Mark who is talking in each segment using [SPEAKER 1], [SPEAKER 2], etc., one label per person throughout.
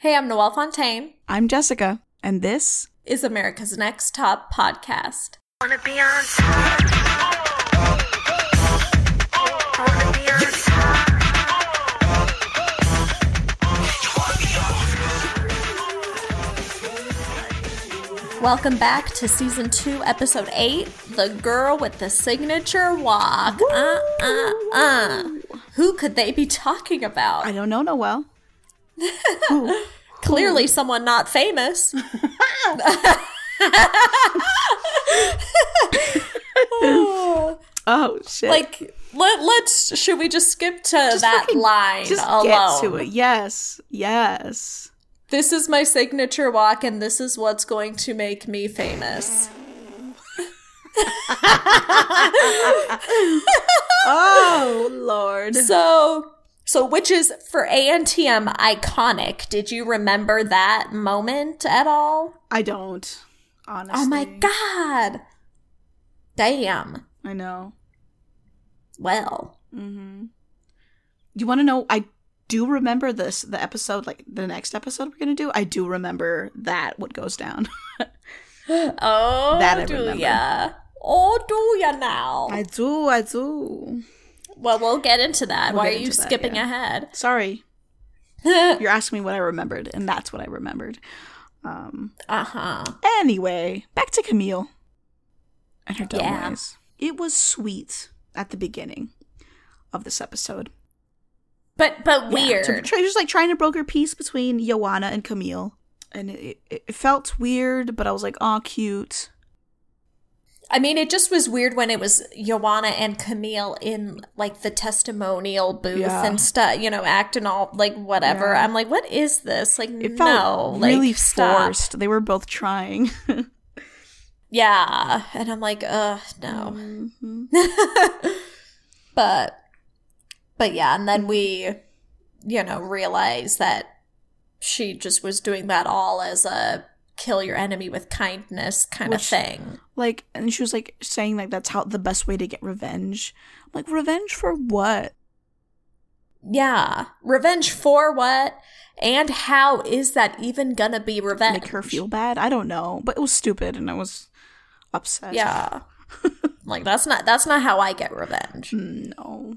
[SPEAKER 1] Hey, I'm Noelle Fontaine.
[SPEAKER 2] I'm Jessica, and this
[SPEAKER 1] is America's Next Top Podcast. Wanna be on Welcome back to season two, episode eight The Girl with the Signature Walk. Uh, uh, uh. Who could they be talking about?
[SPEAKER 2] I don't know, Noelle.
[SPEAKER 1] Clearly, someone not famous.
[SPEAKER 2] oh shit!
[SPEAKER 1] Like, let let's. Should we just skip to just that fucking, line just alone? Get to it.
[SPEAKER 2] Yes, yes.
[SPEAKER 1] This is my signature walk, and this is what's going to make me famous.
[SPEAKER 2] oh lord.
[SPEAKER 1] So so, which is for ANTM iconic. Did you remember that moment at all?
[SPEAKER 2] I don't, honestly.
[SPEAKER 1] Oh my god. Damn.
[SPEAKER 2] I know.
[SPEAKER 1] Well.
[SPEAKER 2] Mm-hmm. You want to know? I do remember this, the episode, like the next episode we're going to do. I do remember that, what goes down.
[SPEAKER 1] oh, that I do remember. ya? Oh, do ya now?
[SPEAKER 2] I do, I do.
[SPEAKER 1] Well, we'll get into that. We'll Why are you that, skipping yeah. ahead?
[SPEAKER 2] Sorry. You're asking me what I remembered, and that's what I remembered. Um,
[SPEAKER 1] uh huh.
[SPEAKER 2] Anyway, back to Camille and her dumb yeah. ways. It was sweet at the beginning of this episode,
[SPEAKER 1] but but weird.
[SPEAKER 2] Yeah, just like trying to broker peace between Joanna and Camille, and it, it, it felt weird, but I was like, "Oh, cute."
[SPEAKER 1] I mean, it just was weird when it was Joanna and Camille in like the testimonial booth yeah. and stuff, you know, acting all like whatever. Yeah. I'm like, what is this? Like, it no, really like, forced. Stop.
[SPEAKER 2] They were both trying.
[SPEAKER 1] yeah, and I'm like, uh, no. Mm-hmm. but, but yeah, and then we, you know, realize that she just was doing that all as a kill your enemy with kindness kind Which, of thing.
[SPEAKER 2] Like, and she was like saying like that's how the best way to get revenge. I'm like, revenge for what?
[SPEAKER 1] Yeah, revenge for what? And how is that even gonna be revenge?
[SPEAKER 2] Make her feel bad? I don't know, but it was stupid, and I was upset.
[SPEAKER 1] Yeah, like that's not that's not how I get revenge.
[SPEAKER 2] No,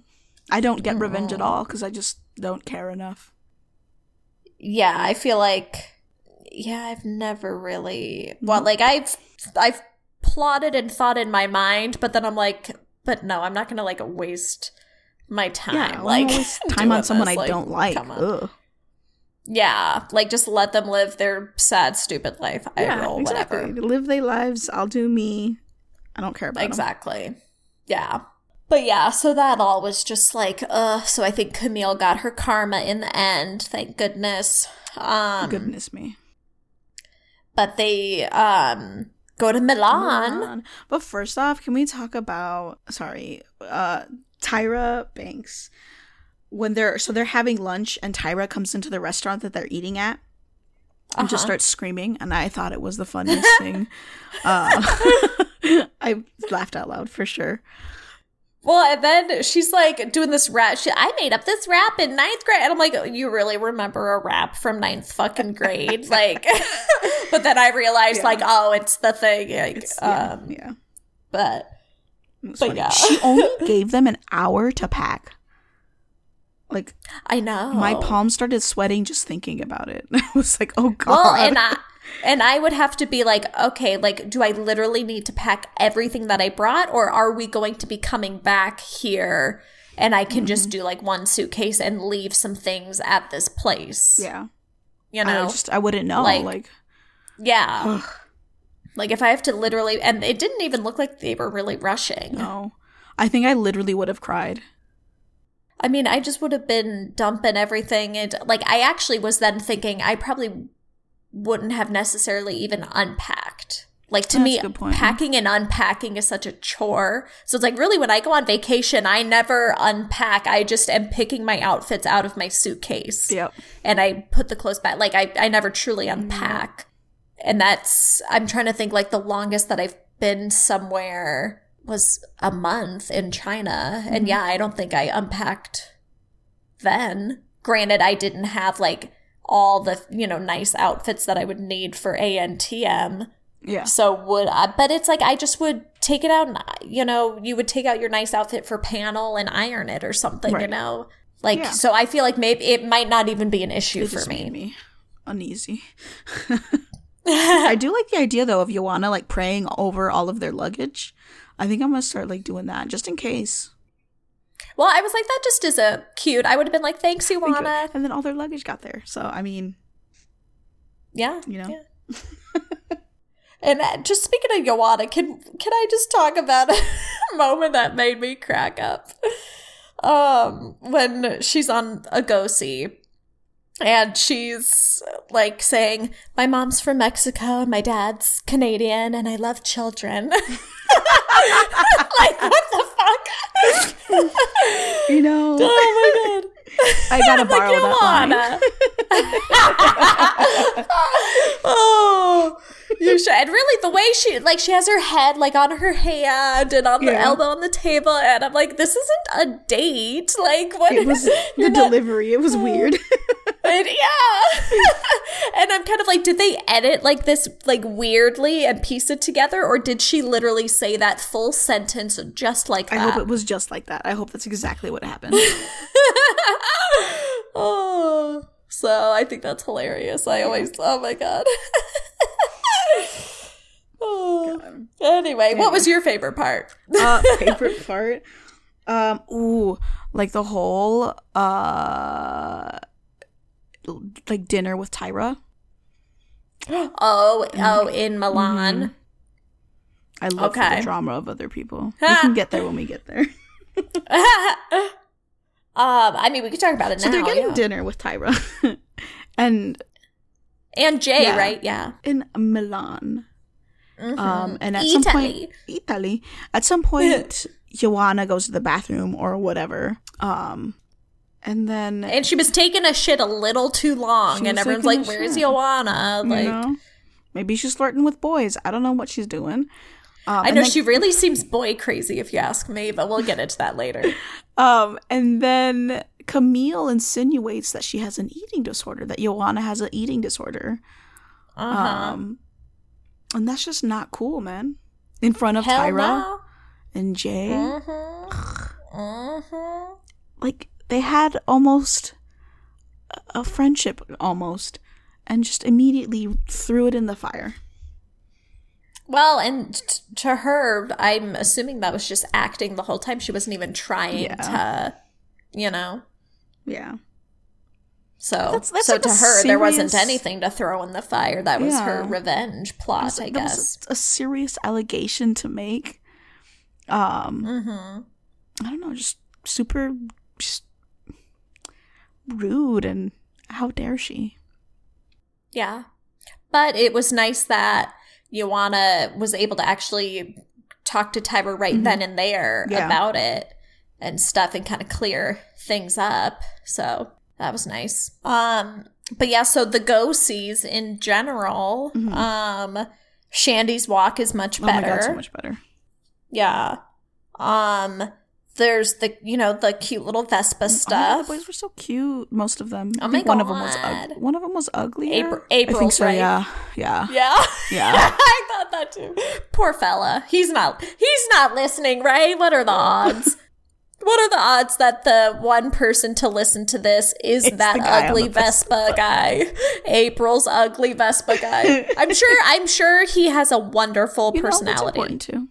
[SPEAKER 2] I don't get mm. revenge at all because I just don't care enough.
[SPEAKER 1] Yeah, I feel like yeah, I've never really well, mm-hmm. like I've I've plotted and thought in my mind, but then I'm like, but no, I'm not gonna like waste my time. Yeah, like
[SPEAKER 2] time on someone this. I like, don't like.
[SPEAKER 1] Yeah, like just let them live their sad, stupid life. I yeah, exactly. whatever.
[SPEAKER 2] Live their lives. I'll do me. I don't care about
[SPEAKER 1] exactly. Them. Yeah. But yeah, so that all was just like, uh. So I think Camille got her karma in the end. Thank goodness. Um,
[SPEAKER 2] goodness me
[SPEAKER 1] but they um go to Milan. Milan.
[SPEAKER 2] But first off, can we talk about sorry, uh Tyra Banks when they're so they're having lunch and Tyra comes into the restaurant that they're eating at and uh-huh. just starts screaming and I thought it was the funniest thing. Uh, I laughed out loud for sure.
[SPEAKER 1] Well, and then she's like doing this rap. She, I made up this rap in ninth grade. And I'm like, you really remember a rap from ninth fucking grade? like, but then I realized, yeah. like, oh, it's the thing. Like, yeah, um, yeah. But, but
[SPEAKER 2] yeah. She only gave them an hour to pack. Like,
[SPEAKER 1] I know.
[SPEAKER 2] My palms started sweating just thinking about it. I was like, oh, God.
[SPEAKER 1] Well, and I, and I would have to be like, okay, like, do I literally need to pack everything that I brought, or are we going to be coming back here and I can mm-hmm. just do like one suitcase and leave some things at this place?
[SPEAKER 2] Yeah.
[SPEAKER 1] You know,
[SPEAKER 2] I just I wouldn't know. Like, like
[SPEAKER 1] yeah. like if I have to literally, and it didn't even look like they were really rushing.
[SPEAKER 2] No, I think I literally would have cried.
[SPEAKER 1] I mean, I just would have been dumping everything, and like I actually was then thinking I probably wouldn't have necessarily even unpacked. Like to That's me, packing and unpacking is such a chore. So it's like really when I go on vacation, I never unpack. I just am picking my outfits out of my suitcase.
[SPEAKER 2] Yep.
[SPEAKER 1] And I put the clothes back. Like I, I never truly unpack. And that's I'm trying to think like the longest that I've been somewhere was a month in China. Mm-hmm. And yeah, I don't think I unpacked then. Granted, I didn't have like all the, you know, nice outfits that I would need for ANTM.
[SPEAKER 2] Yeah.
[SPEAKER 1] So would I, but it's like I just would take it out and, you know, you would take out your nice outfit for panel and iron it or something, right. you know? Like, yeah. so I feel like maybe it might not even be an issue it for me.
[SPEAKER 2] me uneasy. I do like the idea though of Joanna like praying over all of their luggage. I think I'm gonna start like doing that just in case.
[SPEAKER 1] Well, I was like, that just is a cute. I would have been like, thanks, Joanna.
[SPEAKER 2] And then all their luggage got there. So I mean,
[SPEAKER 1] yeah,
[SPEAKER 2] you know.
[SPEAKER 1] Yeah. and uh, just speaking of Joanna, can can I just talk about a moment that made me crack up? Um, when she's on a go see and she's like saying, My mom's from Mexico and my dad's Canadian and I love children. like, what the fuck?
[SPEAKER 2] You know.
[SPEAKER 1] Oh my god.
[SPEAKER 2] I gotta borrow that
[SPEAKER 1] line. oh, you should. And really, the way she like she has her head like on her hand and on the yeah. elbow on the table, and I'm like, this isn't a date. Like, what?
[SPEAKER 2] It was the not- delivery. It was weird.
[SPEAKER 1] And, yeah, and I'm kind of like, did they edit like this like weirdly and piece it together, or did she literally say that full sentence just like that?
[SPEAKER 2] I hope it was just like that. I hope that's exactly what happened.
[SPEAKER 1] oh, so I think that's hilarious. I always, oh my god. oh. Anyway, what was your favorite part?
[SPEAKER 2] uh, favorite part? Um, ooh, like the whole uh, like dinner with Tyra.
[SPEAKER 1] Oh, oh, in Milan. Mm-hmm.
[SPEAKER 2] I love okay. the drama of other people. we can get there when we get there.
[SPEAKER 1] Um, I mean, we could talk about it
[SPEAKER 2] so
[SPEAKER 1] now.
[SPEAKER 2] So they're getting
[SPEAKER 1] yeah.
[SPEAKER 2] dinner with Tyra, and
[SPEAKER 1] and Jay, yeah, right? Yeah,
[SPEAKER 2] in Milan. Mm-hmm. Um, and at Italy. some point, Italy. At some point, Joanna goes to the bathroom or whatever. Um, and then
[SPEAKER 1] and she was taking a shit a little too long, and everyone's like, "Where's Joanna?" Like, you know?
[SPEAKER 2] maybe she's flirting with boys. I don't know what she's doing.
[SPEAKER 1] Um, I know then, she really seems boy crazy, if you ask me, but we'll get into that later.
[SPEAKER 2] um, and then Camille insinuates that she has an eating disorder, that Joanna has an eating disorder. Uh-huh. Um, and that's just not cool, man. In front of Hell Tyra no. and Jay. Mm-hmm. Mm-hmm. Like, they had almost a friendship, almost, and just immediately threw it in the fire.
[SPEAKER 1] Well, and t- to her, I'm assuming that was just acting the whole time. She wasn't even trying yeah. to, you know.
[SPEAKER 2] Yeah.
[SPEAKER 1] So, that's, that's so like to her, serious... there wasn't anything to throw in the fire. That was yeah. her revenge plot, was, I guess.
[SPEAKER 2] a, a, serious allegation to make. Um, mm-hmm. I don't know, just super just rude, and how dare she?
[SPEAKER 1] Yeah, but it was nice that Joanna was able to actually talk to Tyra right mm-hmm. then and there yeah. about it and stuff and kind of clear things up. So that was nice. Um, but yeah, so the go sees in general, mm-hmm. um, Shandi's walk is much better. Oh my god,
[SPEAKER 2] so much better.
[SPEAKER 1] Yeah. Um, there's the you know the cute little Vespa mm, stuff.
[SPEAKER 2] Oh, the boys were so cute. Most of them. Oh my god. One of them was ugly. One of them was ugly.
[SPEAKER 1] April, April's, I think so. Right?
[SPEAKER 2] Yeah. Yeah.
[SPEAKER 1] Yeah.
[SPEAKER 2] Yeah.
[SPEAKER 1] I thought that too. Poor fella. He's not. He's not listening, right? What are the odds? what are the odds that the one person to listen to this is it's that ugly Vespa, Vespa guy? April's ugly Vespa guy. I'm sure. I'm sure he has a wonderful you personality. Know, too.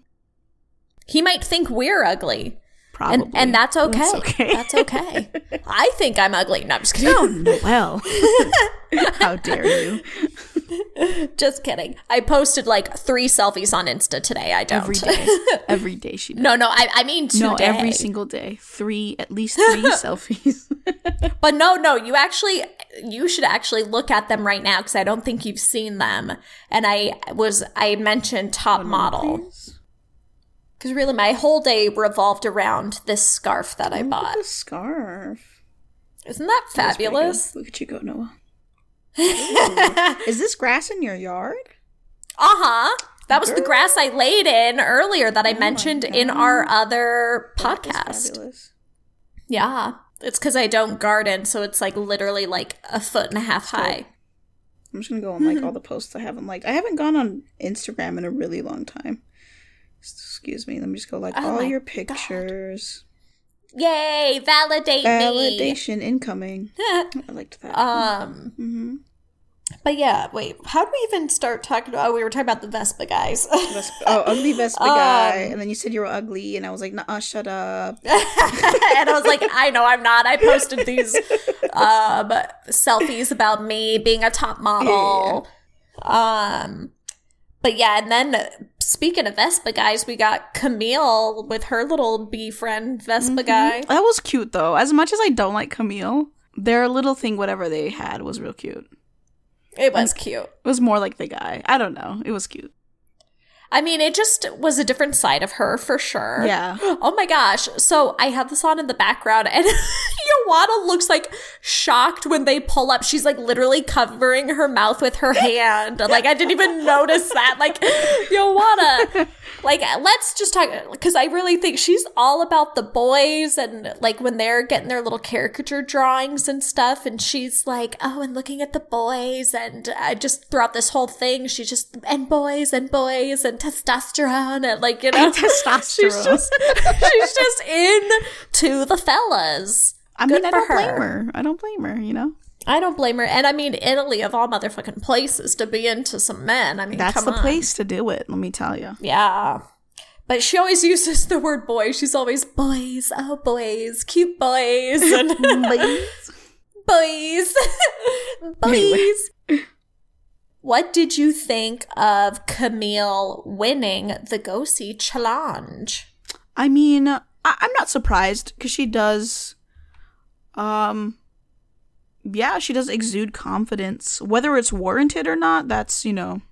[SPEAKER 1] He might think we're ugly.
[SPEAKER 2] Probably.
[SPEAKER 1] And, and that's okay. That's okay. That's okay. I think I'm ugly. No, I'm just kidding.
[SPEAKER 2] Oh, well. How dare you?
[SPEAKER 1] just kidding. I posted like three selfies on Insta today. I don't.
[SPEAKER 2] Every day. Every day she does.
[SPEAKER 1] No, no, I, I mean today. No,
[SPEAKER 2] every single day. Three, at least three selfies.
[SPEAKER 1] but no, no, you actually, you should actually look at them right now because I don't think you've seen them. And I was, I mentioned top model. Please? Because really, my whole day revolved around this scarf that I bought.
[SPEAKER 2] The scarf.
[SPEAKER 1] Isn't that fabulous?
[SPEAKER 2] Look at you go, Noah. Is this grass in your yard?
[SPEAKER 1] Uh huh. That was Girl. the grass I laid in earlier that I oh mentioned in our other podcast. Yeah. It's because I don't garden, so it's like literally like a foot and a half high.
[SPEAKER 2] I'm just gonna go on like all the posts I haven't liked. I haven't gone on Instagram in a really long time. Excuse me. Let me just go like oh all your pictures.
[SPEAKER 1] God. Yay! Validate
[SPEAKER 2] Validation me. incoming. I liked that.
[SPEAKER 1] Um. Mm-hmm. But yeah, wait. How do we even start talking about? Oh, we were talking about the Vespa guys.
[SPEAKER 2] Vespa, oh, ugly Vespa um, guy, and then you said you were ugly, and I was like, "Nah, shut up." and
[SPEAKER 1] I was like, "I know I'm not." I posted these um, selfies about me being a top model. Yeah. Um, but yeah, and then speaking of Vespa guys, we got Camille with her little bee friend Vespa mm-hmm. guy.
[SPEAKER 2] That was cute though. As much as I don't like Camille, their little thing, whatever they had, was real cute.
[SPEAKER 1] It was cute. It
[SPEAKER 2] was more like the guy. I don't know. It was cute.
[SPEAKER 1] I mean, it just was a different side of her for sure.
[SPEAKER 2] Yeah.
[SPEAKER 1] Oh my gosh. So I have this on in the background, and Joanna looks like shocked when they pull up. She's like literally covering her mouth with her hand. Like, I didn't even notice that. Like, Joanna, like, let's just talk, because I really think she's all about the boys and like when they're getting their little caricature drawings and stuff. And she's like, oh, and looking at the boys. And uh, just throughout this whole thing, she's just, and boys and boys and testosterone and like you know
[SPEAKER 2] testosterone.
[SPEAKER 1] She's just she's just in to the fellas.
[SPEAKER 2] I Good mean, I don't her. blame her. I don't blame her. You know.
[SPEAKER 1] I don't blame her. And I mean, Italy of all motherfucking places to be into some men. I mean,
[SPEAKER 2] that's the
[SPEAKER 1] on.
[SPEAKER 2] place to do it. Let me tell you.
[SPEAKER 1] Yeah. But she always uses the word boy. She's always boys, oh boys, cute boys, and boys, boys, boys. What did you think of Camille winning the Go See challenge?
[SPEAKER 2] I mean, I- am not surprised because she does, um, yeah, she does exude confidence. Whether it's warranted or not, that's, you know.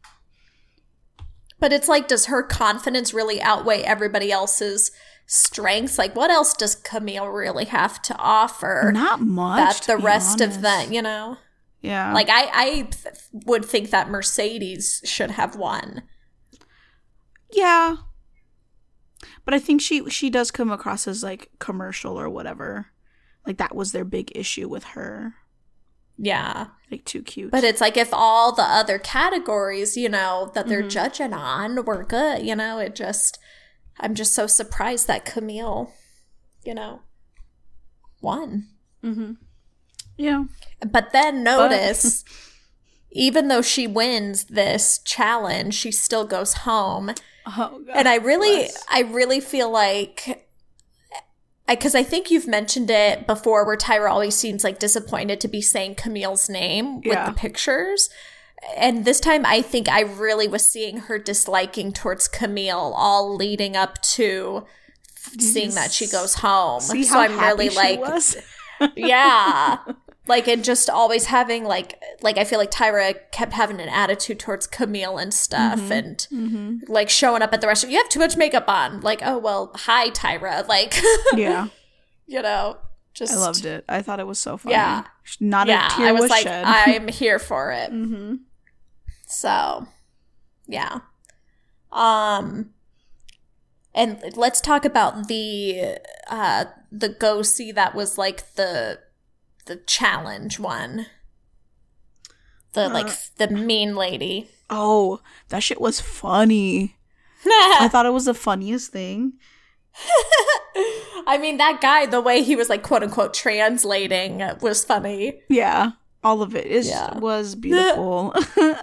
[SPEAKER 1] But it's like, does her confidence really outweigh everybody else's strengths? Like, what else does Camille really have to offer?
[SPEAKER 2] Not much.
[SPEAKER 1] That the rest honest. of the, you know?
[SPEAKER 2] Yeah.
[SPEAKER 1] Like I I would think that Mercedes should have won.
[SPEAKER 2] Yeah. But I think she she does come across as like commercial or whatever. Like that was their big issue with her.
[SPEAKER 1] Yeah.
[SPEAKER 2] Like too cute.
[SPEAKER 1] But it's like if all the other categories, you know, that they're mm-hmm. judging on were good, you know, it just I'm just so surprised that Camille, you know, won.
[SPEAKER 2] Mm-hmm. Yeah.
[SPEAKER 1] But then notice, but- even though she wins this challenge, she still goes home. Oh, God, and I really, bless. I really feel like because I, I, think you've mentioned it before where Tyra always seems like disappointed to be saying Camille's name with yeah. the pictures. And this time I think I really was seeing her disliking towards Camille all leading up to seeing that she goes home.
[SPEAKER 2] See so I'm really like
[SPEAKER 1] Yeah. like and just always having like like I feel like Tyra kept having an attitude towards Camille and stuff mm-hmm. and mm-hmm. like showing up at the restaurant. You have too much makeup on. Like, oh well, hi Tyra. Like
[SPEAKER 2] Yeah.
[SPEAKER 1] you know. Just
[SPEAKER 2] I loved it. I thought it was so funny. Yeah. Not yeah,
[SPEAKER 1] a
[SPEAKER 2] tear
[SPEAKER 1] I was,
[SPEAKER 2] was
[SPEAKER 1] like,
[SPEAKER 2] shed.
[SPEAKER 1] I'm here for it.
[SPEAKER 2] mm-hmm.
[SPEAKER 1] So yeah. Um and let's talk about the uh the go see that was like the the challenge one. The uh, like the mean lady.
[SPEAKER 2] Oh, that shit was funny. I thought it was the funniest thing.
[SPEAKER 1] I mean, that guy, the way he was like quote unquote translating was funny.
[SPEAKER 2] Yeah. All of it is yeah. was beautiful.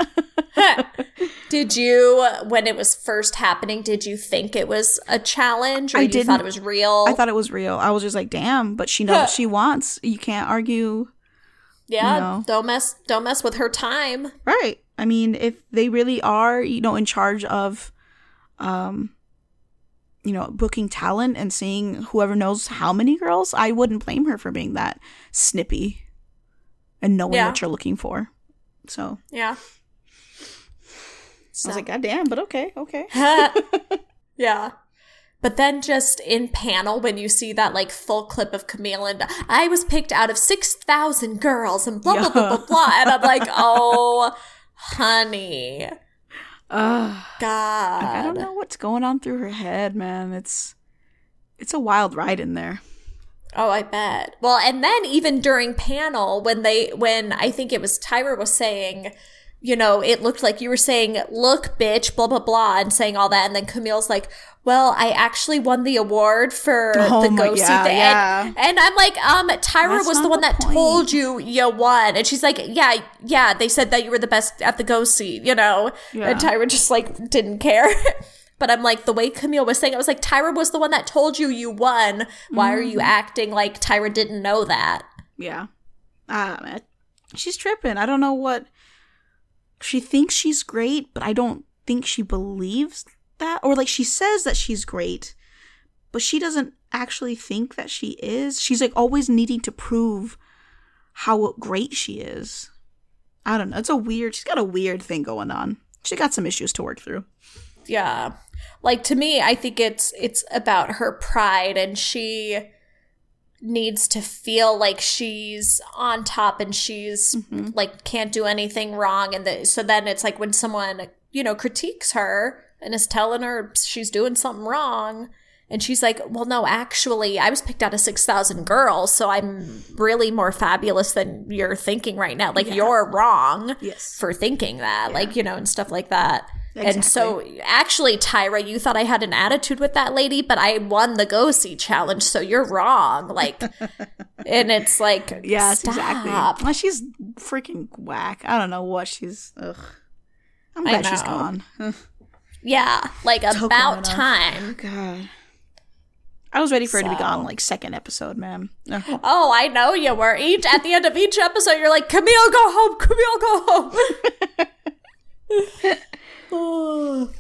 [SPEAKER 1] did you, when it was first happening, did you think it was a challenge, or I you thought it was real?
[SPEAKER 2] I thought it was real. I was just like, damn, but she knows what she wants. You can't argue.
[SPEAKER 1] Yeah, you know. don't mess, don't mess with her time.
[SPEAKER 2] Right. I mean, if they really are, you know, in charge of, um, you know, booking talent and seeing whoever knows how many girls, I wouldn't blame her for being that snippy and knowing yeah. what you're looking for. So
[SPEAKER 1] yeah,
[SPEAKER 2] so. I was like, God damn, but okay, okay.
[SPEAKER 1] yeah. But then just in panel, when you see that like full clip of Camille and I was picked out of 6,000 girls and blah, yeah. blah, blah, blah, blah. And I'm like, oh, honey.
[SPEAKER 2] Uh,
[SPEAKER 1] God.
[SPEAKER 2] I don't know what's going on through her head, man. It's, it's a wild ride in there.
[SPEAKER 1] Oh, I bet. Well, and then even during panel when they when I think it was Tyra was saying, you know, it looked like you were saying, "Look, bitch," blah blah blah, and saying all that, and then Camille's like, "Well, I actually won the award for oh the go see yeah, thing," yeah. and, and, I'm like, "Um, Tyra That's was the one the that point. told you you won," and she's like, "Yeah, yeah, they said that you were the best at the go see, you know," yeah. and Tyra just like didn't care. But I'm like, the way Camille was saying, I was like, Tyra was the one that told you you won. Why mm. are you mm. acting like Tyra didn't know that?
[SPEAKER 2] Yeah. Uh, she's tripping. I don't know what. She thinks she's great, but I don't think she believes that. Or like she says that she's great, but she doesn't actually think that she is. She's like always needing to prove how great she is. I don't know. It's a weird, she's got a weird thing going on. She got some issues to work through.
[SPEAKER 1] Yeah like to me i think it's it's about her pride and she needs to feel like she's on top and she's mm-hmm. like can't do anything wrong and the, so then it's like when someone you know critiques her and is telling her she's doing something wrong and she's like well no actually i was picked out of 6000 girls so i'm really more fabulous than you're thinking right now like yeah. you're wrong
[SPEAKER 2] yes.
[SPEAKER 1] for thinking that yeah. like you know and stuff like that Exactly. And so, actually, Tyra, you thought I had an attitude with that lady, but I won the go see challenge, so you're wrong. Like, and it's like, yes, stop. exactly.
[SPEAKER 2] Well, she's freaking whack. I don't know what she's. Ugh. I'm glad she's gone.
[SPEAKER 1] yeah, like about time.
[SPEAKER 2] Oh, God. I was ready for so. her to be gone like second episode, man.
[SPEAKER 1] Ugh. Oh, I know you were. Each at the end of each episode, you're like, Camille, go home. Camille, go home.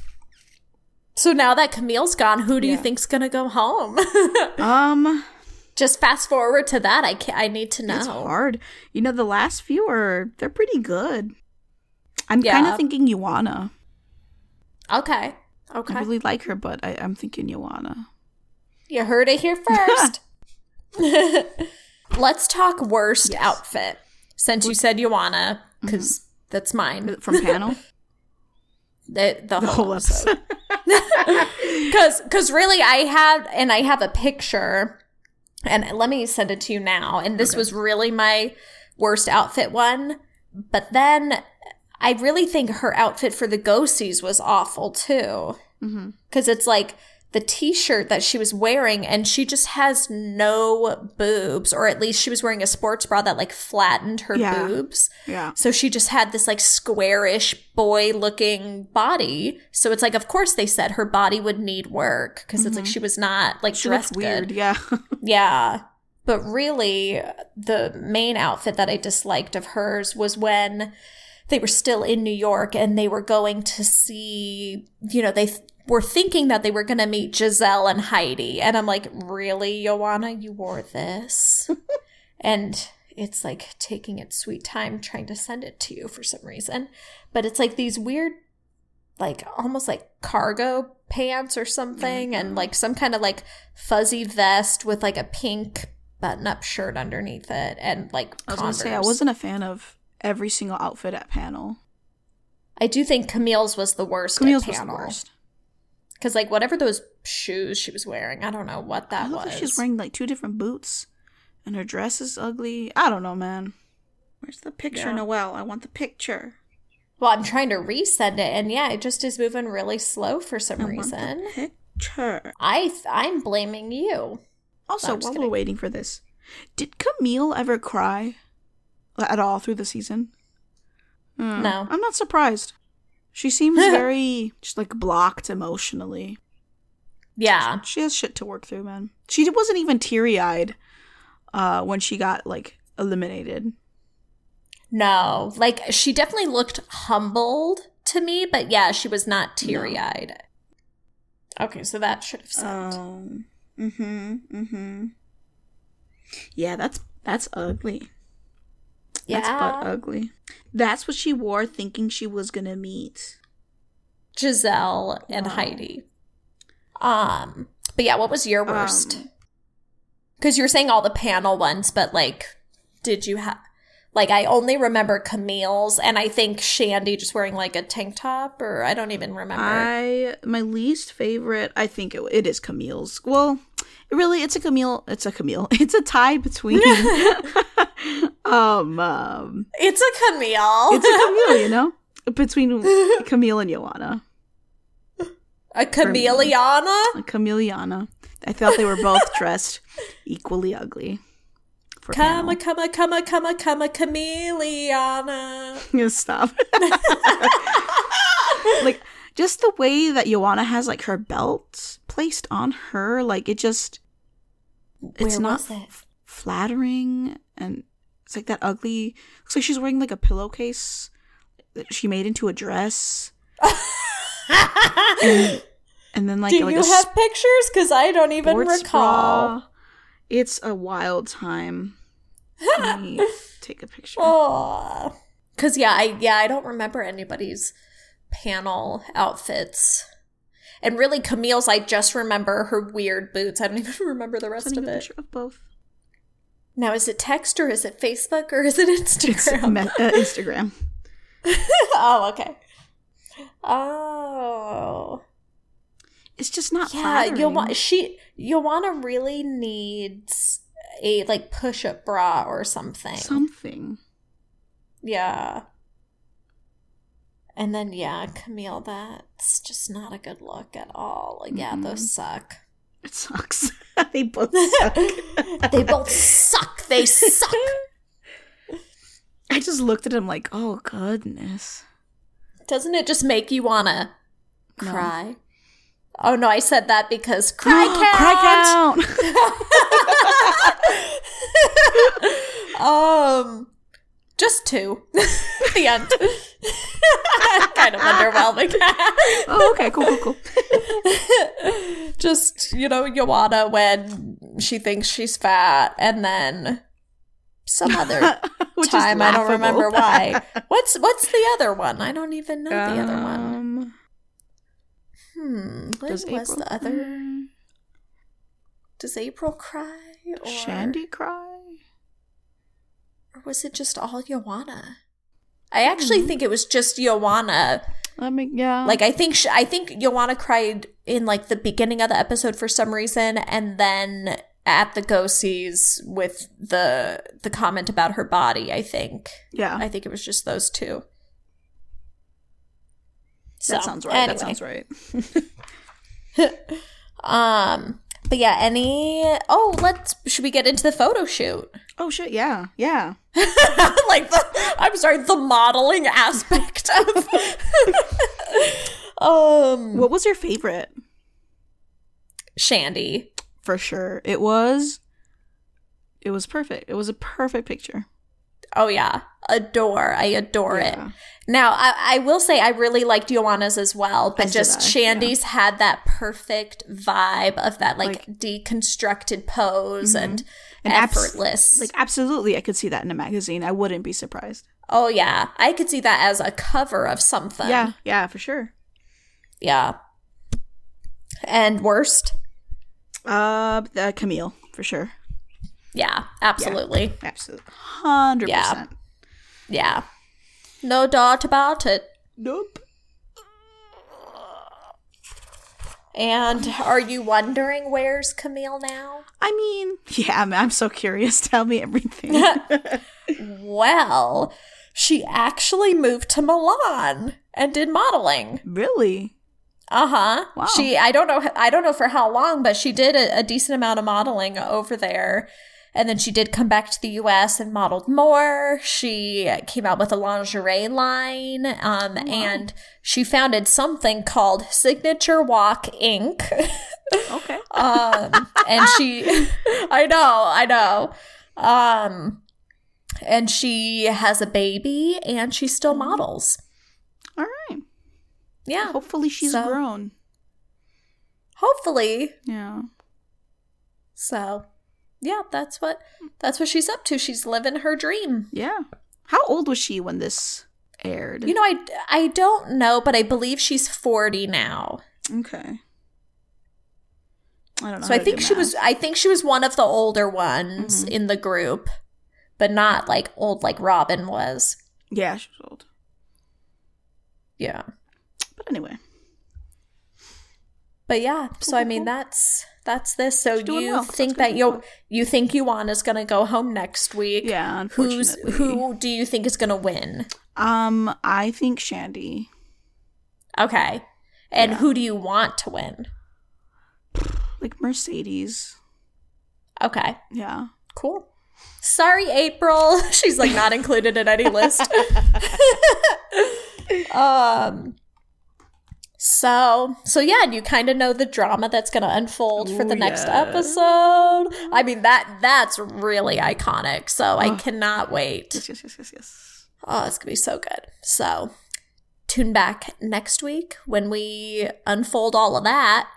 [SPEAKER 1] So now that Camille's gone, who do yeah. you think's gonna go home?
[SPEAKER 2] um,
[SPEAKER 1] just fast forward to that. I can't. I need to know. It's
[SPEAKER 2] hard. You know, the last few are they're pretty good. I'm yeah. kind of thinking Yoanna.
[SPEAKER 1] Okay. Okay.
[SPEAKER 2] I really like her, but I, am thinking Yoanna.
[SPEAKER 1] You heard it here first. Let's talk worst yes. outfit. Since you said Yoanna, because mm-hmm. that's mine
[SPEAKER 2] from panel.
[SPEAKER 1] The the, the whole, whole episode. Because because really, I had and I have a picture, and let me send it to you now. And this okay. was really my worst outfit one. But then I really think her outfit for the go sees was awful too. Because mm-hmm. it's like the t-shirt that she was wearing and she just has no boobs or at least she was wearing a sports bra that like flattened her yeah. boobs
[SPEAKER 2] yeah
[SPEAKER 1] so she just had this like squarish boy looking body so it's like of course they said her body would need work because mm-hmm. it's like mm-hmm. she was not like she dressed weird good.
[SPEAKER 2] yeah
[SPEAKER 1] yeah but really the main outfit that i disliked of hers was when they were still in New York and they were going to see, you know, they were thinking that they were going to meet Gisele and Heidi. And I'm like, really, Joanna, you wore this? and it's like taking its sweet time trying to send it to you for some reason. But it's like these weird, like almost like cargo pants or something, mm-hmm. and like some kind of like fuzzy vest with like a pink button up shirt underneath it, and like
[SPEAKER 2] I was gonna say I wasn't a fan of every single outfit at panel.
[SPEAKER 1] I do think Camille's was the worst. Camille's was the worst. Because like whatever those shoes she was wearing, I don't know what that was. Like
[SPEAKER 2] she's wearing like two different boots, and her dress is ugly. I don't know, man. Where's the picture, yeah. Noelle? I want the picture.
[SPEAKER 1] Well, I'm trying to resend it, and yeah, it just is moving really slow for some I reason.
[SPEAKER 2] picture.
[SPEAKER 1] I th- I'm blaming you.
[SPEAKER 2] Also, while we're waiting for this, did Camille ever cry at all through the season?
[SPEAKER 1] Mm, no,
[SPEAKER 2] I'm not surprised. She seems very just like blocked emotionally.
[SPEAKER 1] Yeah.
[SPEAKER 2] She, she has shit to work through, man. She wasn't even teary eyed uh, when she got like eliminated.
[SPEAKER 1] No, like she definitely looked humbled to me, but yeah, she was not teary eyed. No. Okay, so that should have sent. Um,
[SPEAKER 2] mm-hmm. Mm-hmm. Yeah, that's that's ugly.
[SPEAKER 1] Yeah.
[SPEAKER 2] That's butt ugly. That's what she wore thinking she was going to meet
[SPEAKER 1] Gisele and wow. Heidi. Um, but yeah, what was your worst? Because um, you're saying all the panel ones, but like, did you have like I only remember Camille's, and I think Shandi just wearing like a tank top, or I don't even remember.
[SPEAKER 2] I my least favorite, I think it, it is Camille's. Well, really, it's a Camille. It's a Camille. It's a tie between. um, um,
[SPEAKER 1] it's a Camille.
[SPEAKER 2] It's a Camille, you know, between Camille and Joanna.
[SPEAKER 1] A chameleona?
[SPEAKER 2] A chameleona. I thought they were both dressed equally ugly.
[SPEAKER 1] Come a come a come a come a come a chameleona.
[SPEAKER 2] Yeah, stop. like just the way that Joanna has like her belt placed on her, like it just it's not it? flattering and it's like that ugly looks like she's wearing like a pillowcase that she made into a dress. and, and, then like
[SPEAKER 1] do
[SPEAKER 2] like
[SPEAKER 1] you have pictures? Because I don't even recall.
[SPEAKER 2] Bra. It's a wild time. Let me take a picture.
[SPEAKER 1] Oh, because yeah, I yeah I don't remember anybody's panel outfits. And really, Camille's, I just remember her weird boots. I don't even remember the rest of it.
[SPEAKER 2] Picture Of both.
[SPEAKER 1] Now, is it text or is it Facebook or is it Instagram?
[SPEAKER 2] Uh, Instagram.
[SPEAKER 1] oh, okay. Oh.
[SPEAKER 2] It's just not yeah,
[SPEAKER 1] Joanna, she Joanna really needs a like push-up bra or something.
[SPEAKER 2] Something.
[SPEAKER 1] Yeah. And then yeah, Camille, that's just not a good look at all. Like, yeah, mm-hmm. those suck.
[SPEAKER 2] It sucks. they both suck.
[SPEAKER 1] they both suck. They suck.
[SPEAKER 2] I just looked at him like, oh goodness.
[SPEAKER 1] Doesn't it just make you wanna cry? No. Oh no, I said that because cry count. cry count. um, just two. the end. kind of underwhelming.
[SPEAKER 2] oh, okay, cool, cool, cool.
[SPEAKER 1] Just, you know, Joanna when she thinks she's fat and then some other time I don't remember why. What's what's the other one? I don't even know um, the other one. Um, hmm. When was April the other? Does April cry?
[SPEAKER 2] Or... Shandi cry?
[SPEAKER 1] Or was it just all Joanna? I actually mm-hmm. think it was just Joanna.
[SPEAKER 2] I mean, yeah.
[SPEAKER 1] Like I think sh- I think Joanna cried in like the beginning of the episode for some reason, and then at the go sees with the the comment about her body. I think.
[SPEAKER 2] Yeah.
[SPEAKER 1] I think it was just those two.
[SPEAKER 2] So, that sounds right. Anyway. That sounds right.
[SPEAKER 1] um. But yeah, any oh, let's should we get into the photo shoot?
[SPEAKER 2] Oh shit, yeah. Yeah.
[SPEAKER 1] like the I'm sorry, the modeling aspect of Um
[SPEAKER 2] What was your favorite?
[SPEAKER 1] Shandi.
[SPEAKER 2] For sure. It was it was perfect. It was a perfect picture.
[SPEAKER 1] Oh yeah, adore. I adore yeah. it. Now I, I, will say I really liked Joanna's as well, but as just Shandi's yeah. had that perfect vibe of that like, like deconstructed pose mm-hmm. and, and effortless.
[SPEAKER 2] Abs- like absolutely, I could see that in a magazine. I wouldn't be surprised.
[SPEAKER 1] Oh yeah, I could see that as a cover of something.
[SPEAKER 2] Yeah, yeah, for sure.
[SPEAKER 1] Yeah. And worst?
[SPEAKER 2] Uh, uh Camille for sure.
[SPEAKER 1] Yeah, absolutely.
[SPEAKER 2] Yeah, absolutely. 100%.
[SPEAKER 1] Yeah. Yeah. No doubt about it.
[SPEAKER 2] Nope.
[SPEAKER 1] And are you wondering where's Camille now?
[SPEAKER 2] I mean, yeah, I'm, I'm so curious. Tell me everything.
[SPEAKER 1] well, she actually moved to Milan and did modeling.
[SPEAKER 2] Really?
[SPEAKER 1] Uh-huh. Wow. She I don't know I don't know for how long, but she did a, a decent amount of modeling over there. And then she did come back to the US and modeled more. She came out with a lingerie line. Um, oh, wow. And she founded something called Signature Walk Inc.
[SPEAKER 2] Okay.
[SPEAKER 1] um, and she, I know, I know. Um, and she has a baby and she still mm-hmm. models.
[SPEAKER 2] All right.
[SPEAKER 1] Yeah.
[SPEAKER 2] Hopefully she's so, grown.
[SPEAKER 1] Hopefully.
[SPEAKER 2] Yeah.
[SPEAKER 1] So yeah, that's what that's what she's up to. She's living her dream.
[SPEAKER 2] Yeah. How old was she when this aired?
[SPEAKER 1] You know, I I don't know, but I believe she's 40 now.
[SPEAKER 2] Okay. I don't know.
[SPEAKER 1] So I think she was I think she was one of the older ones mm-hmm. in the group, but not like old like Robin was.
[SPEAKER 2] Yeah, she was old.
[SPEAKER 1] Yeah.
[SPEAKER 2] But anyway.
[SPEAKER 1] But yeah, so I mean that's that's this. So you well. think that you you think Yuan is gonna go home next week?
[SPEAKER 2] Yeah.
[SPEAKER 1] Who's who do you think is gonna win?
[SPEAKER 2] Um, I think Shandi.
[SPEAKER 1] Okay, and yeah. who do you want to win?
[SPEAKER 2] Like Mercedes.
[SPEAKER 1] Okay.
[SPEAKER 2] Yeah.
[SPEAKER 1] Cool. Sorry, April. She's like not included in any list. um so, so yeah, and you kind of know the drama that's going to unfold Ooh, for the next yeah. episode. I mean that that's really iconic. So oh. I cannot wait.
[SPEAKER 2] Yes, yes, yes, yes, yes.
[SPEAKER 1] Oh, it's gonna be so good. So tune back next week when we unfold all of that.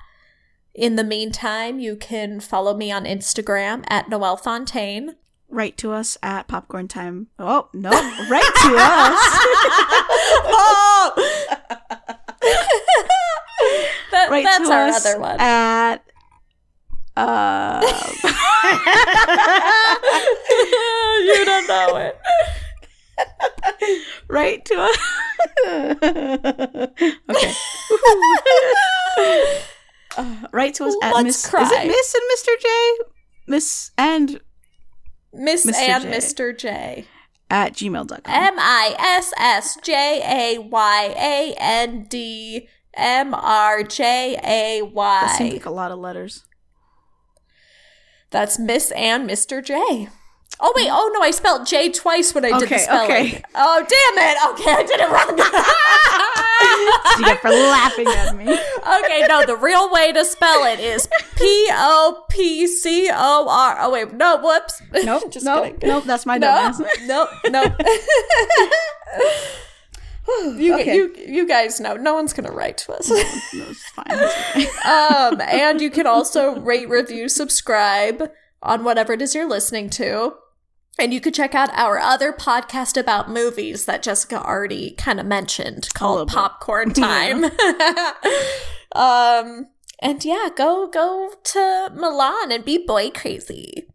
[SPEAKER 1] In the meantime, you can follow me on Instagram at Noelle Fontaine.
[SPEAKER 2] Write to us at popcorn time. Oh no! Write to us.
[SPEAKER 1] oh! Write that's our other one.
[SPEAKER 2] At uh,
[SPEAKER 1] you don't know it.
[SPEAKER 2] right to us. okay. uh, right to us at
[SPEAKER 1] Let's
[SPEAKER 2] Miss.
[SPEAKER 1] Cry.
[SPEAKER 2] Is it Miss and Mr. J? Miss and
[SPEAKER 1] Miss Mr. and J. Mr. J
[SPEAKER 2] at gmail.com.
[SPEAKER 1] M I S S J A Y A N D M R J A Y.
[SPEAKER 2] That seems like a lot of letters.
[SPEAKER 1] That's Miss and Mr. J. Oh wait, oh no, I spelled J twice when I okay, did the spelling. Okay. Oh damn it! Okay, I did it wrong.
[SPEAKER 2] you get for laughing at me.
[SPEAKER 1] Okay, no, the real way to spell it is P O P C O R. Oh wait, no, whoops.
[SPEAKER 2] Nope, Just nope, kidding. nope. That's my dumbass.
[SPEAKER 1] Nope, nope. nope. you, okay. you you guys know no one's gonna write to us. no, it's fine. It's okay. um, and you can also rate, review, subscribe on whatever it is you're listening to. And you could check out our other podcast about movies that Jessica already kind of mentioned called Popcorn Time. um, and yeah, go go to Milan and be boy crazy.